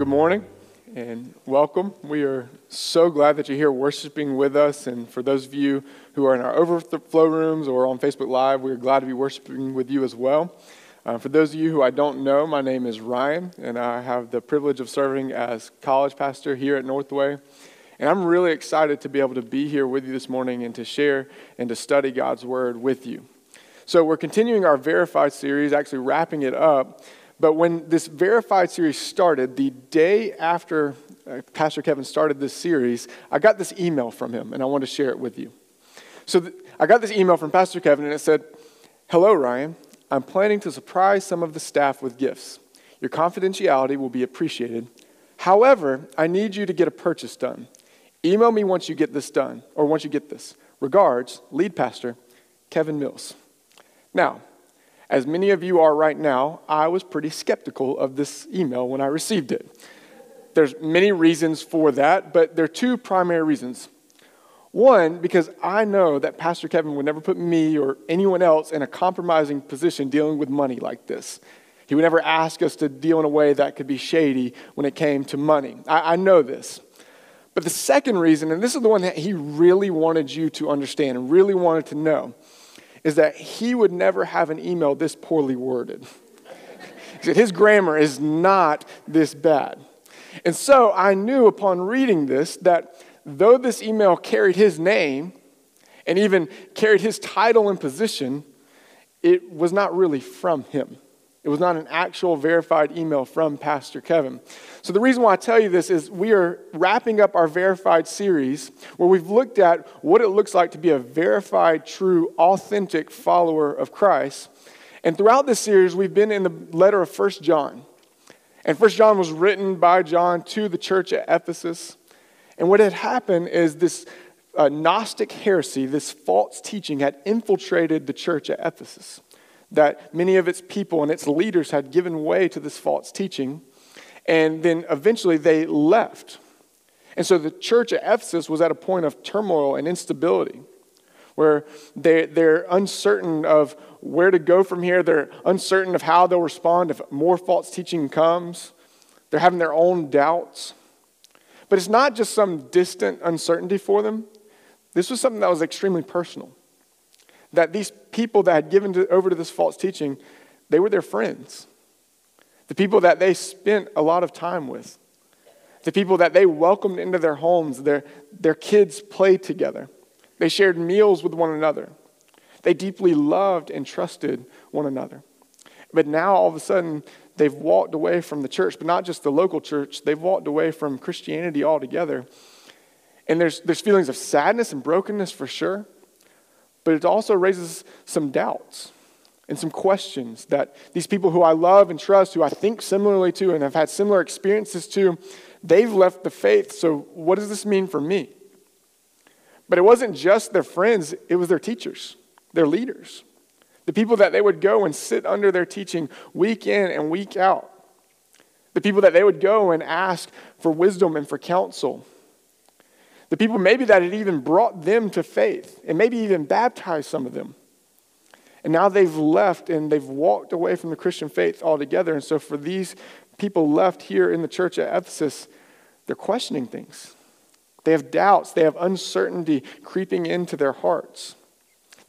good morning and welcome. We are so glad that you're here worshiping with us. And for those of you who are in our overflow rooms or on Facebook Live, we're glad to be worshiping with you as well. Uh, for those of you who I don't know, my name is Ryan, and I have the privilege of serving as college pastor here at Northway. And I'm really excited to be able to be here with you this morning and to share and to study God's Word with you. So, we're continuing our Verified series, actually wrapping it up. But when this Verified series started, the day after uh, Pastor Kevin started this series, I got this email from him, and I want to share it with you. So th- I got this email from Pastor Kevin, and it said, Hello, Ryan. I'm planning to surprise some of the staff with gifts. Your confidentiality will be appreciated. However, I need you to get a purchase done. Email me once you get this done, or once you get this. Regards, lead pastor, Kevin Mills. Now, as many of you are right now, I was pretty skeptical of this email when I received it. There's many reasons for that, but there are two primary reasons. One, because I know that Pastor Kevin would never put me or anyone else in a compromising position dealing with money like this. He would never ask us to deal in a way that could be shady when it came to money. I, I know this. But the second reason, and this is the one that he really wanted you to understand and really wanted to know, is that he would never have an email this poorly worded. His grammar is not this bad. And so I knew upon reading this that though this email carried his name and even carried his title and position, it was not really from him. It was not an actual verified email from Pastor Kevin. So, the reason why I tell you this is we are wrapping up our verified series where we've looked at what it looks like to be a verified, true, authentic follower of Christ. And throughout this series, we've been in the letter of First John. And First John was written by John to the church at Ephesus. And what had happened is this uh, Gnostic heresy, this false teaching, had infiltrated the church at Ephesus that many of its people and its leaders had given way to this false teaching, and then eventually they left. And so the church at Ephesus was at a point of turmoil and instability where they, they're uncertain of where to go from here. They're uncertain of how they'll respond if more false teaching comes. They're having their own doubts. But it's not just some distant uncertainty for them. This was something that was extremely personal that these people that had given to, over to this false teaching, they were their friends. The people that they spent a lot of time with. The people that they welcomed into their homes. Their, their kids played together. They shared meals with one another. They deeply loved and trusted one another. But now all of a sudden, they've walked away from the church, but not just the local church, they've walked away from Christianity altogether. And there's, there's feelings of sadness and brokenness for sure but it also raises some doubts and some questions that these people who I love and trust, who I think similarly to and have had similar experiences to, they've left the faith. So, what does this mean for me? But it wasn't just their friends, it was their teachers, their leaders, the people that they would go and sit under their teaching week in and week out, the people that they would go and ask for wisdom and for counsel. The people maybe that had even brought them to faith and maybe even baptized some of them. And now they've left and they've walked away from the Christian faith altogether. And so for these people left here in the church at Ephesus, they're questioning things. They have doubts, they have uncertainty creeping into their hearts.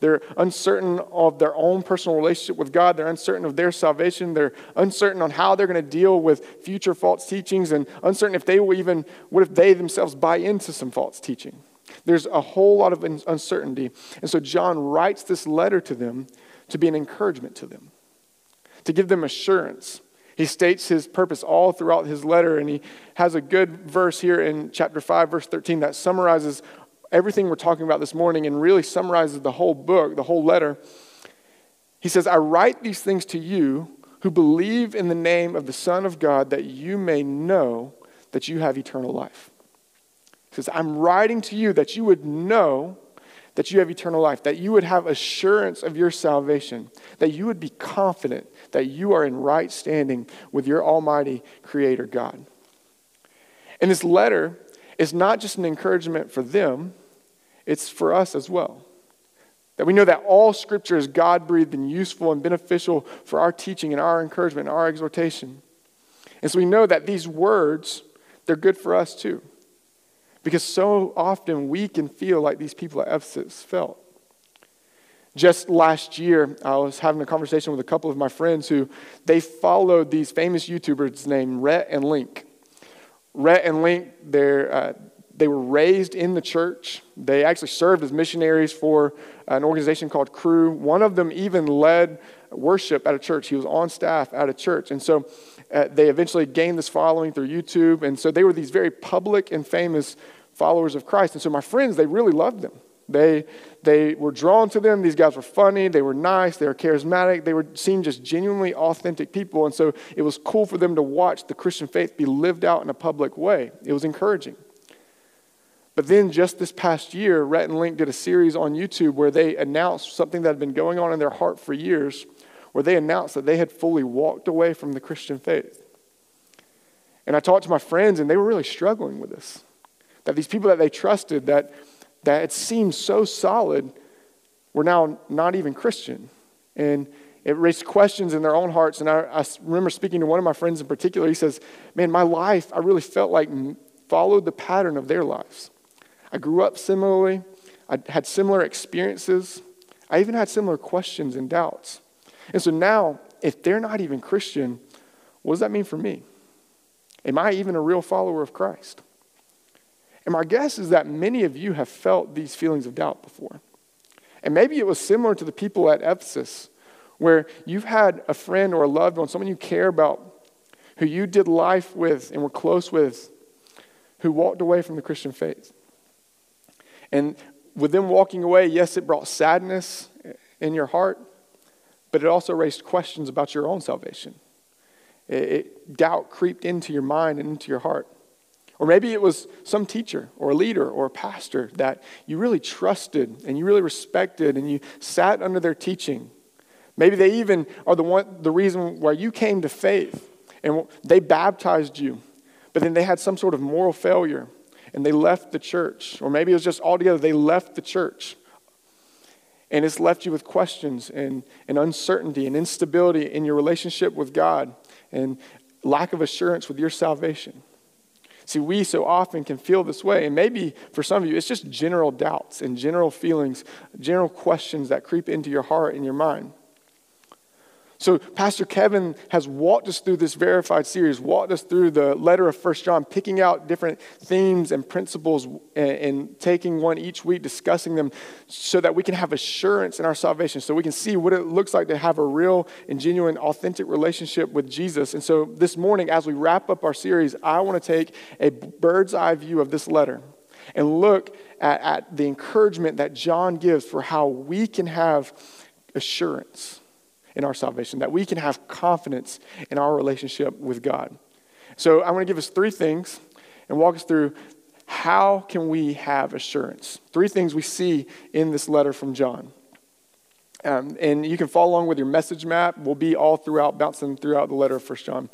They're uncertain of their own personal relationship with God. They're uncertain of their salvation. They're uncertain on how they're going to deal with future false teachings and uncertain if they will even, what if they themselves buy into some false teaching. There's a whole lot of uncertainty. And so John writes this letter to them to be an encouragement to them, to give them assurance. He states his purpose all throughout his letter, and he has a good verse here in chapter 5, verse 13, that summarizes everything we're talking about this morning and really summarizes the whole book, the whole letter. He says, I write these things to you who believe in the name of the Son of God that you may know that you have eternal life. He says, I'm writing to you that you would know that you have eternal life, that you would have assurance of your salvation, that you would be confident that you are in right standing with your Almighty Creator God. And this letter is not just an encouragement for them, it's for us as well. That we know that all scripture is God breathed and useful and beneficial for our teaching and our encouragement and our exhortation. And so we know that these words, they're good for us too. Because so often we can feel like these people at Ephesus felt. Just last year, I was having a conversation with a couple of my friends who they followed these famous YouTubers named Rhett and Link. Rhett and Link, they're, uh, they were raised in the church. They actually served as missionaries for an organization called Cru. One of them even led worship at a church. He was on staff at a church. And so uh, they eventually gained this following through YouTube. And so they were these very public and famous followers of Christ. And so my friends, they really loved them. They, they were drawn to them. These guys were funny. They were nice. They were charismatic. They were seen just genuinely authentic people. And so it was cool for them to watch the Christian faith be lived out in a public way. It was encouraging. But then just this past year, Rhett and Link did a series on YouTube where they announced something that had been going on in their heart for years, where they announced that they had fully walked away from the Christian faith. And I talked to my friends, and they were really struggling with this. That these people that they trusted, that that it seemed so solid were now not even Christian. And it raised questions in their own hearts. And I, I, remember speaking to one of my friends in particular. He says, Man, my life, I really felt like followed the pattern of their lives. I grew up similarly, I had similar experiences, I even had similar questions and doubts. And so now, if they're not even Christian, what does that mean for me? Am I even a real follower of Christ? And my guess is that many of you have felt these feelings of doubt before. And maybe it was similar to the people at Ephesus, where you've had a friend or a loved one, someone you care about, who you did life with and were close with, who walked away from the Christian faith. And with them walking away, yes, it brought sadness in your heart, but it also raised questions about your own salvation. It, it, doubt creeped into your mind and into your heart. Or maybe it was some teacher or leader or pastor that you really trusted and you really respected and you sat under their teaching. Maybe they even are the, one, the reason why you came to faith and they baptized you, but then they had some sort of moral failure and they left the church. Or maybe it was just altogether they left the church. And it's left you with questions and, and uncertainty and instability in your relationship with God and lack of assurance with your salvation. See, we so often can feel this way, and maybe for some of you, it's just general doubts and general feelings, general questions that creep into your heart and your mind. So, Pastor Kevin has walked us through this verified series, walked us through the letter of First John, picking out different themes and principles and, and, taking one each week, discussing them so that we can have assurance in our salvation, so we can see what it looks like to have a real and genuine, authentic relationship with Jesus. And so, this morning, as we wrap up our series, I want to take a bird's eye view of this letter and look at, at the encouragement that John gives for how we can have assurance in our salvation, that we can have confidence in our relationship with God. So I'm going to give us three things and walk us through how can we have assurance. Three things we see in this letter from John. Um, and you can follow along with your message map. We'll be all throughout, bouncing throughout the letter of First John.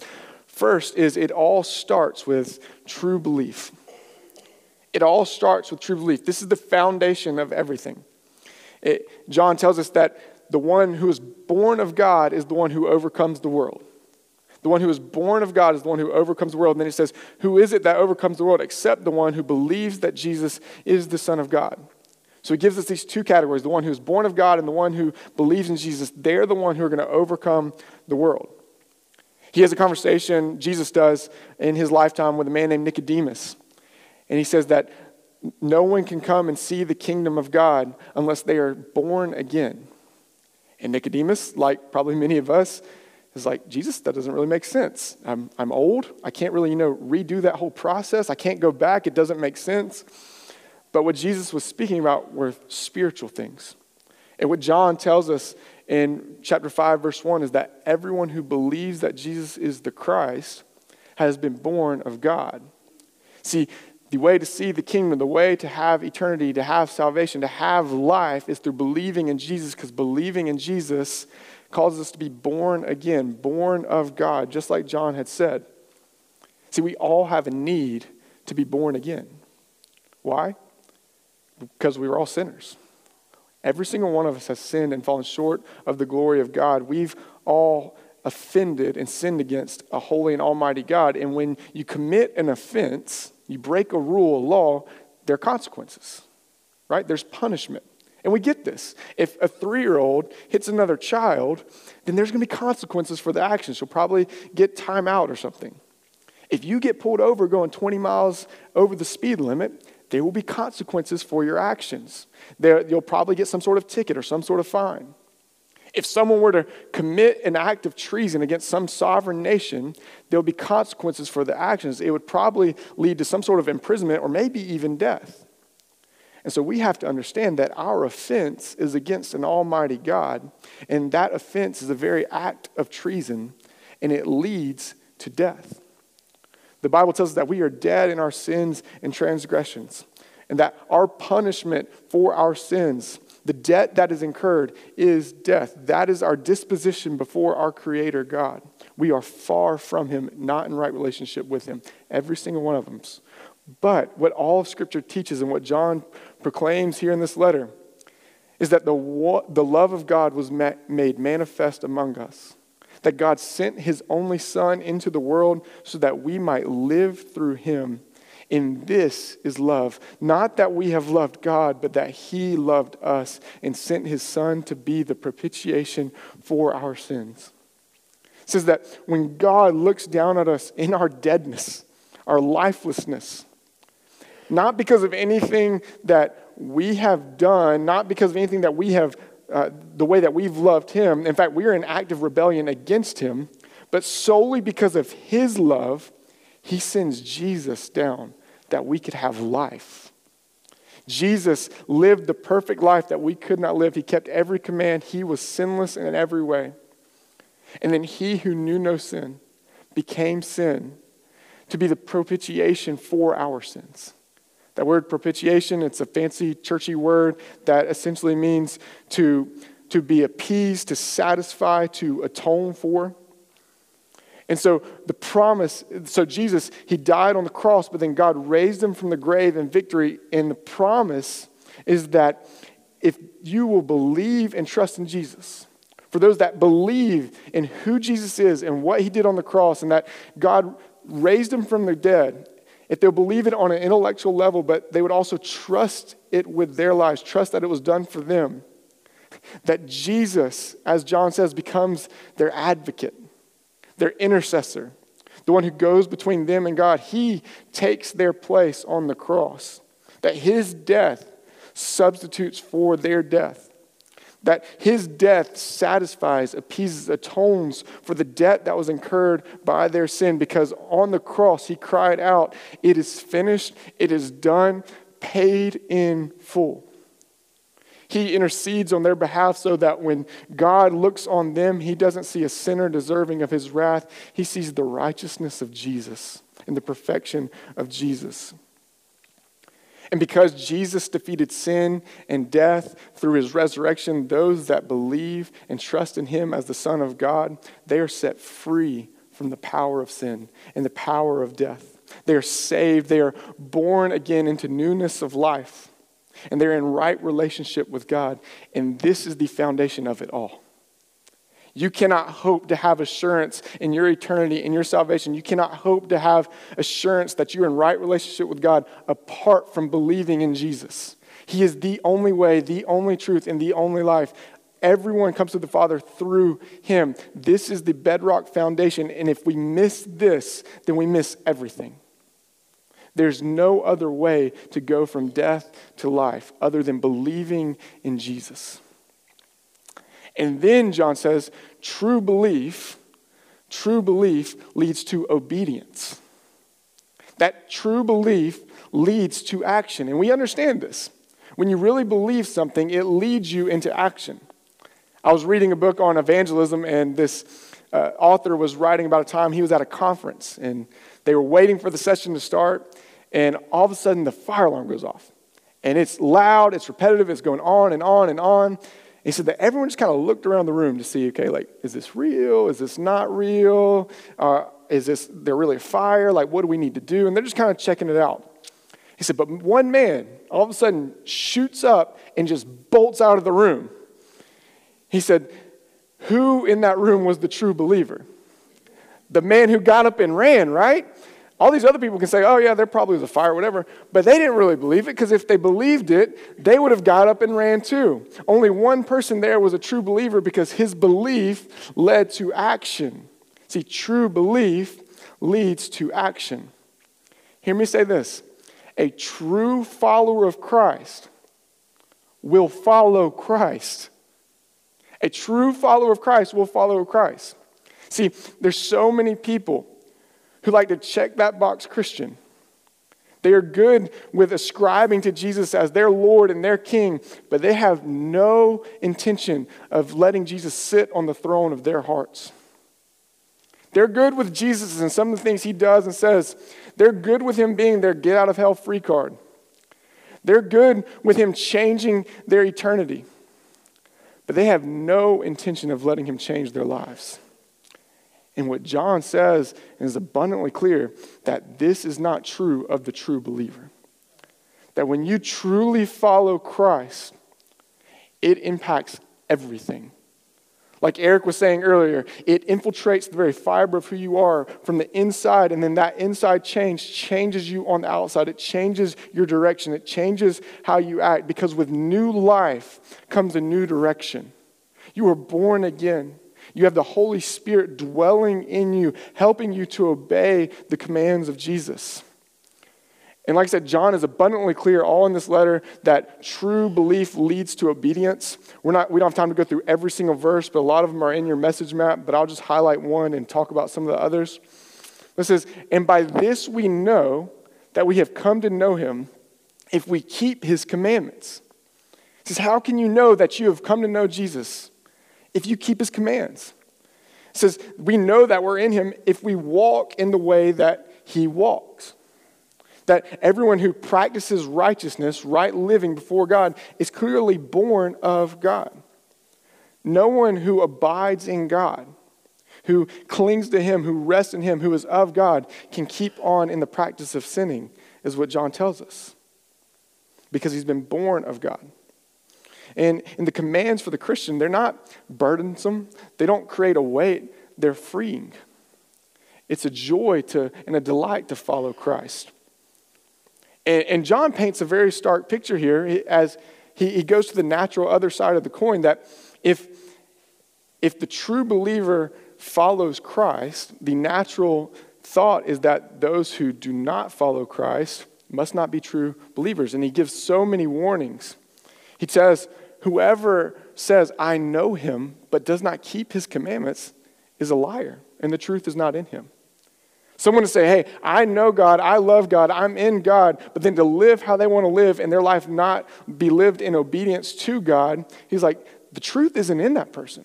First is it all starts with true belief. It all starts with true belief. This is the foundation of everything. It, John tells us that the one who is born of God is the one who overcomes the world. The one who is born of God is the one who overcomes the world. And then he says, Who is it that overcomes the world except the one who believes that Jesus is the Son of God? So he gives us these two categories the one who is born of God and the one who believes in Jesus. They're the one who are going to overcome the world. He has a conversation, Jesus does, in his lifetime with a man named Nicodemus. And he says that no one can come and see the kingdom of God unless they are born again. And Nicodemus, like probably many of us, is like, Jesus, that doesn't really make sense. I'm, I'm old. I can't really, you know, redo that whole process. I can't go back. It doesn't make sense. But what Jesus was speaking about were spiritual things. And what John tells us in chapter 5, verse 1 is that everyone who believes that Jesus is the Christ has been born of God. See, the way to see the kingdom, the way to have eternity, to have salvation, to have life is through believing in Jesus, because believing in Jesus causes us to be born again, born of God, just like John had said. See, we all have a need to be born again. Why? Because we were all sinners. Every single one of us has sinned and fallen short of the glory of God. We've all offended and sinned against a holy and almighty God. And when you commit an offense, you break a rule, a law, there are consequences, right? There's punishment. And we get this. If a three year old hits another child, then there's going to be consequences for the action. She'll probably get time out or something. If you get pulled over going 20 miles over the speed limit, there will be consequences for your actions. There, you'll probably get some sort of ticket or some sort of fine. If someone were to commit an act of treason against some sovereign nation, there would be consequences for the actions. It would probably lead to some sort of imprisonment or maybe even death. And so we have to understand that our offense is against an almighty God, and that offense is a very act of treason, and it leads to death. The Bible tells us that we are dead in our sins and transgressions, and that our punishment for our sins, the debt that is incurred, is death. That is our disposition before our Creator God. We are far from Him, not in right relationship with Him. Every single one of them. But what all of Scripture teaches and what John proclaims here in this letter is that the, the love of God was made manifest among us that God sent his only Son into the world so that we might live through him. And this is love. Not that we have loved God, but that he loved us and sent his Son to be the propitiation for our sins. It says that when God looks down at us in our deadness, our lifelessness, not because of anything that we have done, not because of anything that we have uh, the way that we've loved him. In fact, we are in active rebellion against him, but solely because of his love, he sends Jesus down that we could have life. Jesus lived the perfect life that we could not live. He kept every command. He was sinless in every way. And then he who knew no sin became sin to be the propitiation for our sins. That word propitiation, it's a fancy churchy word that essentially means to, to be appeased, to satisfy, to atone for. And so the promise, so Jesus, he died on the cross, but then God raised him from the grave in victory. And the promise is that if you will believe and trust in Jesus, for those that believe in who Jesus is and what he did on the cross, and that God raised him from the dead, if they'll believe it on an intellectual level, but they would also trust it with their lives, trust that it was done for them, that Jesus, as John says, becomes their advocate, their intercessor, the one who goes between them and God. He takes their place on the cross, that his death substitutes for their death that his death satisfies, appeases, atones for the debt that was incurred by their sin because on the cross he cried out, It is finished, it is done, paid in full. He intercedes on their behalf so that when God looks on them, he doesn't see a sinner deserving of his wrath. He sees the righteousness of Jesus and the perfection of Jesus. And because Jesus defeated sin and death through his resurrection, those that believe and trust in him as the Son of God, they are set free from the power of sin and the power of death. They are saved, they are born again into newness of life, and they're in right relationship with God. And this is the foundation of it all. You cannot hope to have assurance in your eternity, in your salvation. You cannot hope to have assurance that you're in right relationship with God apart from believing in Jesus. He is the only way, the only truth, and the only life. Everyone comes to the Father through Him. This is the bedrock foundation, and if we miss this, then we miss everything. There's no other way to go from death to life other than believing in Jesus. And then John says, true belief, true belief leads to obedience. That true belief leads to action. And we understand this. When you really believe something, it leads you into action. I was reading a book on evangelism, and this uh, author was writing about a time he was at a conference, and they were waiting for the session to start, and all of a sudden the fire alarm goes off. And it's loud, it's repetitive, it's going on and on and on. He said that everyone just kind of looked around the room to see, okay, like, is this real? Is this not real? Uh, is this, there really a fire? Like, what do we need to do? And they're just kind of checking it out. He said, but one man all of a sudden shoots up and just bolts out of the room. He said, who in that room was the true believer? The man who got up and ran, right? All these other people can say, oh, yeah, there probably was a fire, or whatever. But they didn't really believe it because if they believed it, they would have got up and ran too. Only one person there was a true believer because his belief led to action. See, true belief leads to action. Hear me say this a true follower of Christ will follow Christ. A true follower of Christ will follow Christ. See, there's so many people who like to check that box Christian. They are good with ascribing to Jesus as their Lord and their King, but they have no intention of letting Jesus sit on the throne of their hearts. They're good with Jesus and some of the things he does and says. They're good with him being their get out of hell free card. They're good with him changing their eternity, but they have no intention of letting him change their lives. And what John says is abundantly clear that this is not true of the true believer. That when you truly follow Christ, it impacts everything. Like Eric was saying earlier, it infiltrates the very fiber of who you are from the inside, and then that inside change changes you on the outside. It changes your direction, it changes how you act, because with new life comes a new direction. You are born again. You have the Holy Spirit dwelling in you, helping you to obey the commands of Jesus. And like I said, John is abundantly clear all in this letter that true belief leads to obedience. We're not, we don't have time to go through every single verse, but a lot of them are in your message map, but I'll just highlight one and talk about some of the others. It says, And by this we know that we have come to know him if we keep his commandments. It says, How can you know that you have come to know Jesus? If you keep his commands. It says, we know that we're in him if we walk in the way that he walks. That everyone who practices righteousness, right living before God, is clearly born of God. No one who abides in God, who clings to him, who rests in him, who is of God, can keep on in the practice of sinning, is what John tells us. Because he's been born of God. And, and the commands for the Christian, they're not burdensome, they don't create a weight, they're freeing. It's a joy to, and a delight to follow Christ. And, and John paints a very stark picture here as he, he goes to the natural other side of the coin that if, if the true believer follows Christ, the natural thought is that those who do not follow Christ must not be true believers. And he gives so many warnings. He says, Whoever says, I know him, but does not keep his commandments, is a liar, and the truth is not in him. Someone to say, hey, I know God, I love God, I'm in God, but then to live how they want to live and their life not be lived in obedience to God, he's like, the truth isn't in that person.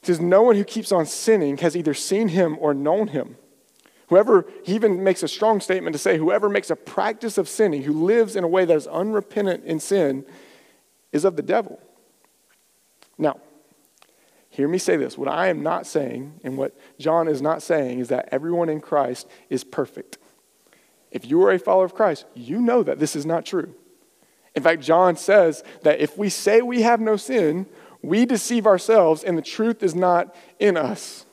He says, no one who keeps on sinning has either seen him or known him. Whoever, he even makes a strong statement to say, whoever makes a practice of sinning, who lives in a way that is unrepentant in sin, is of the devil. Now, hear me say this. What I am not saying, and what John is not saying, is that everyone in Christ is perfect. If you are a follower of Christ, you know that this is not true. In fact, John says that if we say we have no sin, we deceive ourselves and the truth is not in us.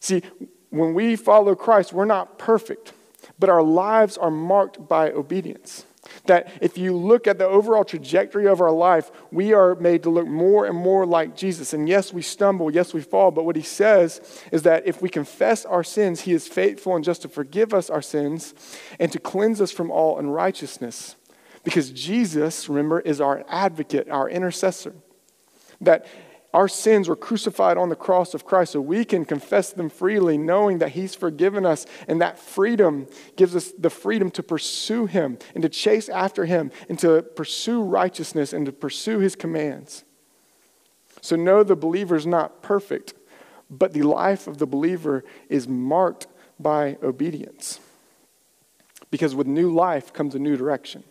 See, when we follow Christ, we're not perfect, but our lives are marked by obedience. That if you look at the overall trajectory of our life, we are made to look more and more like Jesus. And yes, we stumble, yes, we fall, but what he says is that if we confess our sins, he is faithful and just to forgive us our sins and to cleanse us from all unrighteousness. Because Jesus, remember, is our advocate, our intercessor. That our sins were crucified on the cross of Christ so we can confess them freely, knowing that He's forgiven us. And that freedom gives us the freedom to pursue Him and to chase after Him and to pursue righteousness and to pursue His commands. So, no, the believer is not perfect, but the life of the believer is marked by obedience. Because with new life comes a new direction.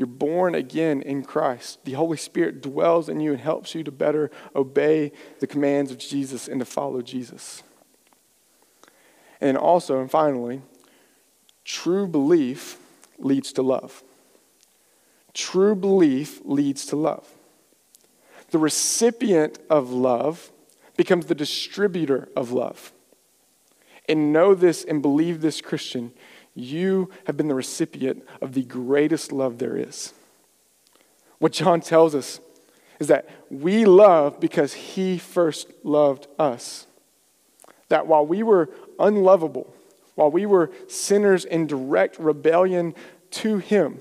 You're born again in Christ. The Holy Spirit dwells in you and helps you to better obey the commands of Jesus and to follow Jesus. And also, and finally, true belief leads to love. True belief leads to love. The recipient of love becomes the distributor of love. And know this and believe this, Christian. You have been the recipient of the greatest love there is. What John tells us is that we love because he first loved us. That while we were unlovable, while we were sinners in direct rebellion to him,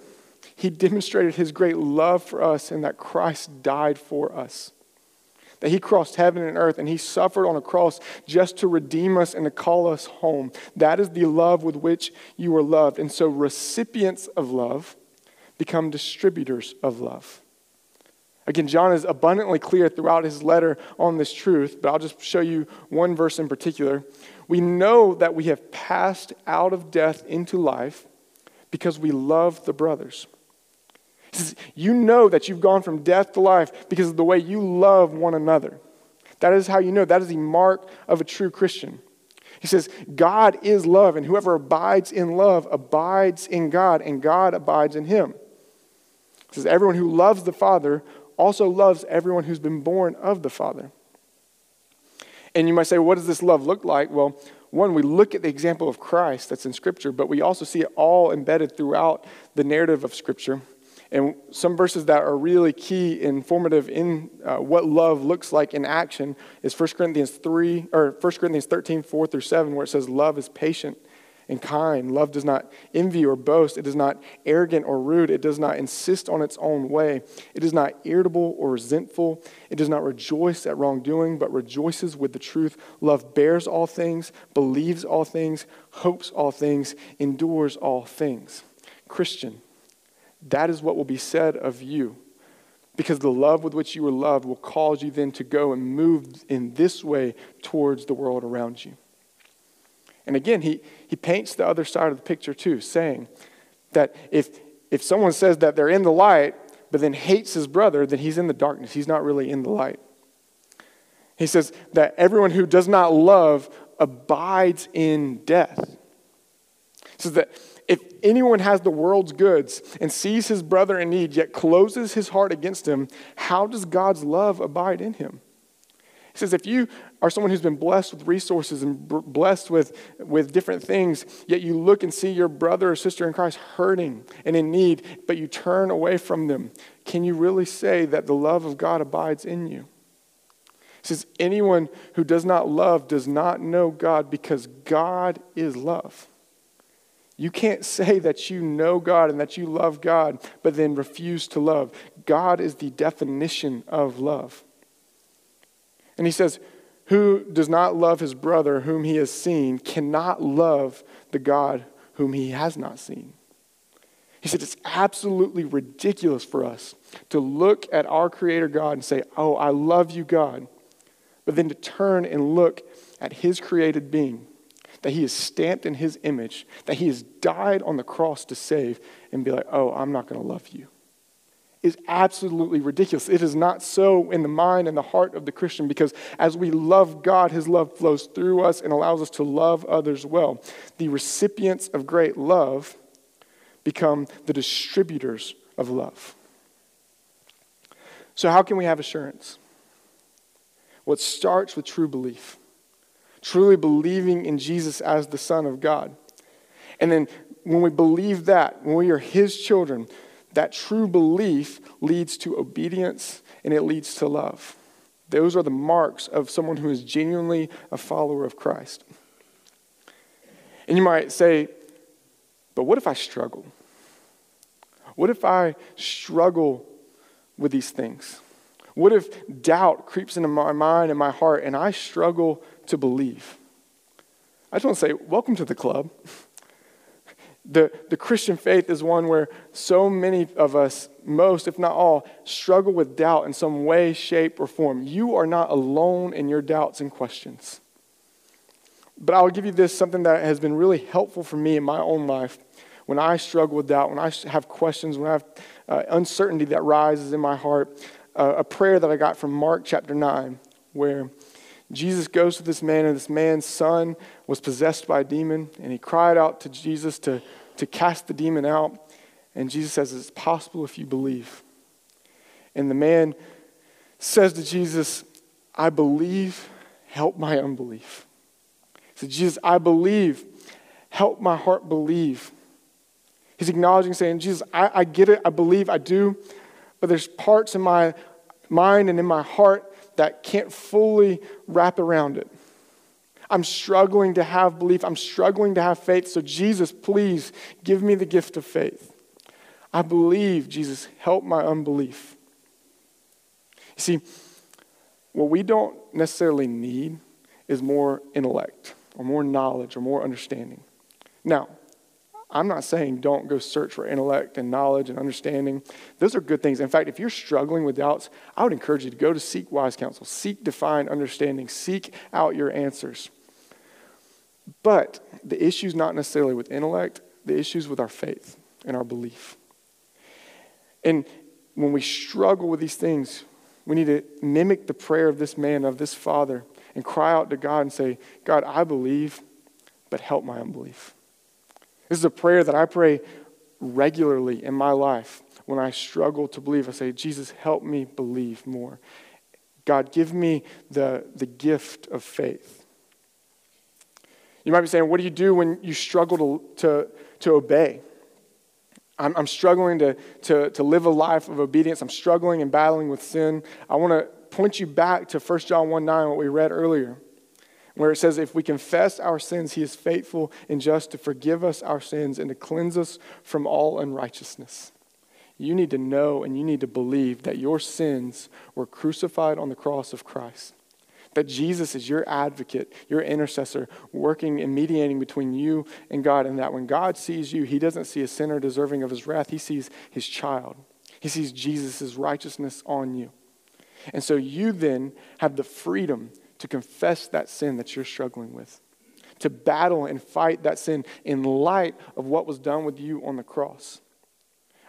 he demonstrated his great love for us and that Christ died for us. That he crossed heaven and earth and he suffered on a cross just to redeem us and to call us home. That is the love with which you are loved. And so, recipients of love become distributors of love. Again, John is abundantly clear throughout his letter on this truth, but I'll just show you one verse in particular. We know that we have passed out of death into life because we love the brothers. He says, You know that you've gone from death to life because of the way you love one another. That is how you know. That is the mark of a true Christian. He says, God is love, and whoever abides in love abides in God, and God abides in him. He says, Everyone who loves the Father also loves everyone who's been born of the Father. And you might say, what does this love look like? Well, one, we look at the example of Christ that's in Scripture, but we also see it all embedded throughout the narrative of Scripture. And some verses that are really key and formative in uh, what love looks like in action is 1 Corinthians 3 or 1 Corinthians 13, 4 through 7, where it says, Love is patient and kind. Love does not envy or boast. It is not arrogant or rude. It does not insist on its own way. It is not irritable or resentful. It does not rejoice at wrongdoing, but rejoices with the truth. Love bears all things, believes all things, hopes all things, endures all things. Christian, that is what will be said of you. Because the love with which you were loved will cause you then to go and move in this way towards the world around you. And again, he, he paints the other side of the picture too, saying that if, if someone says that they're in the light, but then hates his brother, then he's in the darkness. He's not really in the light. He says that everyone who does not love abides in death. He says that if anyone has the world's goods and sees his brother in need, yet closes his heart against him, how does God's love abide in him? He says, if you are someone who's been blessed with resources and blessed with, with different things, yet you look and see your brother or sister in Christ hurting and in need, but you turn away from them, can you really say that the love of God abides in you? He says, anyone who does not love does not know God because God is love. You can't say that you know God and that you love God, but then refuse to love. God is the definition of love. And he says, Who does not love his brother whom he has seen cannot love the God whom he has not seen. He said, It's absolutely ridiculous for us to look at our Creator God and say, Oh, I love you, God, but then to turn and look at his created being that he is stamped in his image, that he has died on the cross to save, and be like, oh, I'm not going to love you, is absolutely ridiculous. It is not so in the mind and the heart of the Christian because as we love God, his love flows through us and allows us to love others well. The recipients of great love become the distributors of love. So, how can we have assurance? It starts with true belief truly believing in Jesus as the Son of God. And then when we believe that, when we are His children, that true belief leads to obedience and it leads to love. Those are the marks of someone who is genuinely a follower of Christ. And you might say, but what if I struggle? What if I struggle with these things? What if doubt creeps into my mind and my heart and I struggle to believe. I just want to say, welcome to the club. The, the Christian faith is one where so many of us, most, if not all, struggle with doubt in some way, shape, or form. You are not alone in your doubts and questions. But I'll give you this something that has been really helpful for me in my own life. When I struggle with doubt, when I have questions, when I have uh, uncertainty that rises in my heart, uh, a prayer that I got from Mark chapter 9, where Jesus goes to this man, and this man's son was possessed by a demon, and he cried out to Jesus to, to cast the demon out. And Jesus says, It's possible if you believe. And the man says to Jesus, I believe, help my unbelief. So, Jesus, I believe, help my heart believe. He's acknowledging, saying, Jesus, I, I get it, I believe, I do, but there's parts in my mind and in my heart that can't fully wrap around it. I'm struggling to have belief. I'm struggling to have faith. So, Jesus, please give me the gift of faith. I believe, Jesus, help my unbelief. You see, what we don't necessarily need is more intellect or more knowledge or more understanding. Now, I'm not saying don't go search for intellect and knowledge and understanding. Those are good things. In fact, if you're struggling with doubts, I would encourage you to go to seek wise counsel, seek divine understanding, seek out your answers. But the issue is not necessarily with intellect, the issue is with our faith and our belief. And when we struggle with these things, we need to mimic the prayer of this man, of this father, and cry out to God and say, God, I believe, but help my unbelief. This is a prayer that I pray regularly in my life when I struggle to believe. I say, Jesus, help me believe more. God, give me the, the gift of faith. You might be saying, What do you do when you struggle to, to, to obey? I'm, I'm struggling to, to, to live a life of obedience. I'm struggling and battling with sin. I want to point you back to 1 John 1 9, what we read earlier, where it says, If we confess our sins, he is faithful and just to forgive us our sins and to cleanse us from all unrighteousness. You need to know and you need to believe that your sins were crucified on the cross of Christ that Jesus is your advocate, your intercessor, working and mediating between you and God, and that when God sees you, he doesn't see a sinner deserving of his wrath, he sees his child. He sees Jesus' righteousness on you. And so you then have the freedom to confess that sin that you're struggling with, to battle and fight that sin in light of what was done with you on the cross.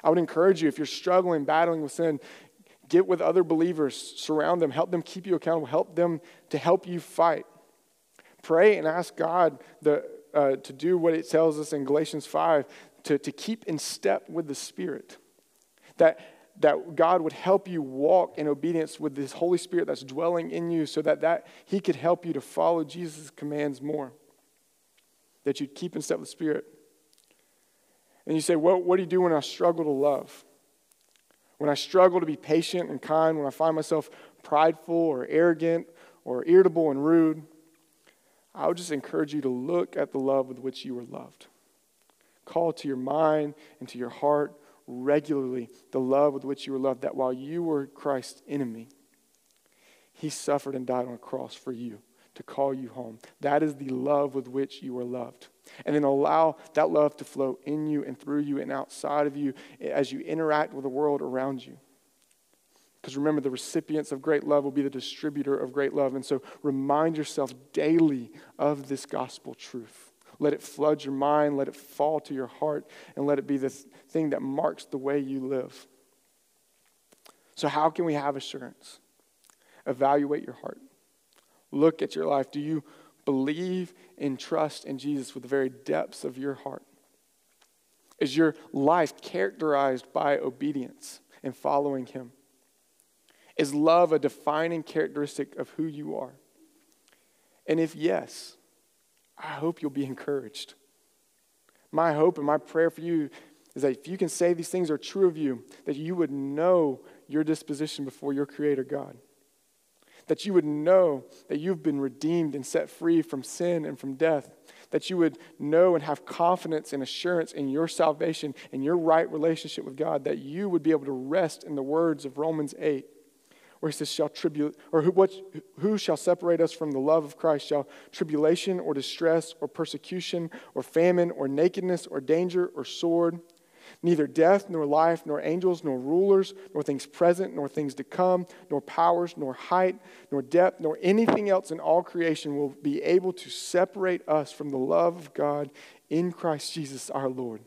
I would encourage you, if you're struggling, battling with sin, Get with other believers, surround them, help them keep you accountable, help them to help you fight. Pray and ask God the, uh, to do what it tells us in Galatians 5 to, to keep in step with the Spirit. That, that God would help you walk in obedience with this Holy Spirit that's dwelling in you so that, that He could help you to follow Jesus' commands more. That you'd keep in step with the Spirit. And you say, well, What do you do when I struggle to love? when I struggle to be patient and kind, when I find myself prideful or arrogant or irritable and rude, I would just encourage you to look at the love with which you were loved. Call to your mind and to your heart regularly the love with which you were loved, that while you were Christ's enemy, he suffered and died on a cross for you to call you home. That is the love with which you are loved. And then allow that love to flow in you and through you and outside of you as you interact with the world around you. Because remember, the recipients of great love will be the distributor of great love. And so remind yourself daily of this gospel truth. Let it flood your mind, let it fall to your heart, and let it be the thing that marks the way you live. So, how can we have assurance? Evaluate your heart. Look at your life. Do you believe and trust in Jesus with the very depths of your heart? Is your life characterized by obedience and following Him? Is love a defining characteristic of who you are? And if yes, I hope you'll be encouraged. My hope and my prayer for you is that if you can say these things are true of you, that you would know your disposition before your Creator God. That you would know that you've been redeemed and set free from sin and from death, that you would know and have confidence and assurance in your salvation and your right relationship with God, that you would be able to rest in the words of Romans 8, where he says, shall tribute, or who, what, who shall separate us from the love of Christ? Shall tribulation or distress or persecution or famine or nakedness or danger or sword? Neither death, nor life, nor angels, nor rulers, nor things present, nor things to come, nor powers, nor height, nor depth, nor anything else in all creation will be able to separate us from the love of God in Christ Jesus our Lord.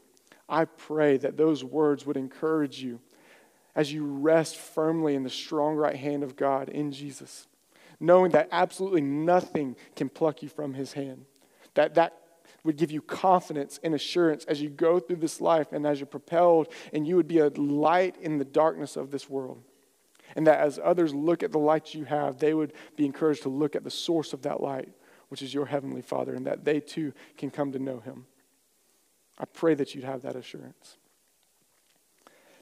I pray that those words would encourage you as you rest firmly in the strong right hand of God in Jesus, knowing that absolutely nothing can pluck you from his hand. That that would give you confidence and assurance as you go through this life and as you're propelled, and you would be a light in the darkness of this world. And that as others look at the light you have, they would be encouraged to look at the source of that light, which is your Heavenly Father, and that they too can come to know Him. I pray that you'd have that assurance.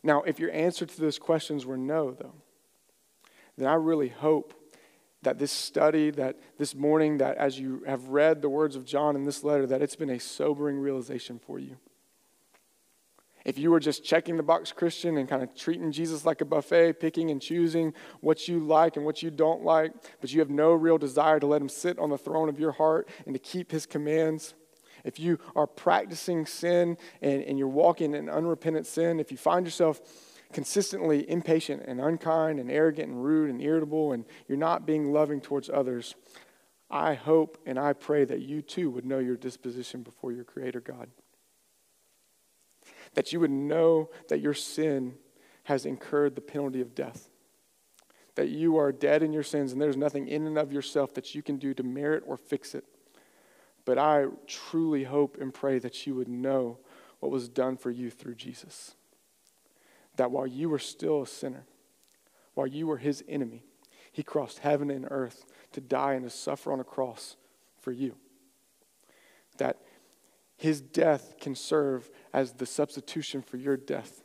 Now, if your answer to those questions were no, though, then I really hope that this study, that this morning, that as you have read the words of John in this letter, that it's been a sobering realization for you. If you were just checking the box Christian and kind of treating Jesus like a buffet, picking and choosing what you like and what you don't like, but you have no real desire to let him sit on the throne of your heart and to keep his commands, if you are practicing sin and, and you're walking in unrepentant sin, if you find yourself consistently impatient and unkind and arrogant and rude and irritable and you're not being loving towards others, I hope and I pray that you too would know your disposition before your Creator God that you would know that your sin has incurred the penalty of death. That you are dead in your sins and there's nothing in and of yourself that you can do to merit or fix it. But I truly hope and pray that you would know what was done for you through Jesus. That while you were still a sinner, while you were his enemy, he crossed heaven and earth to die and to suffer on a cross for you. That his death can serve as the substitution for your death.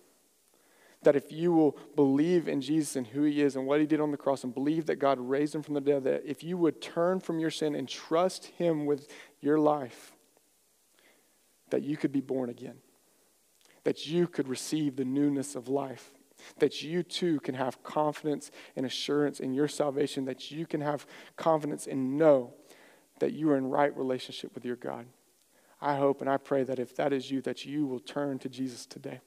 That if you will believe in Jesus and who he is and what he did on the cross and believe that God raised him from the dead, that if you would turn from your sin and trust him with your life, that you could be born again, that you could receive the newness of life, that you too can have confidence and assurance in your salvation, that you can have confidence and know that you are in right relationship with your God. I hope and I pray that if that is you, that you will turn to Jesus today.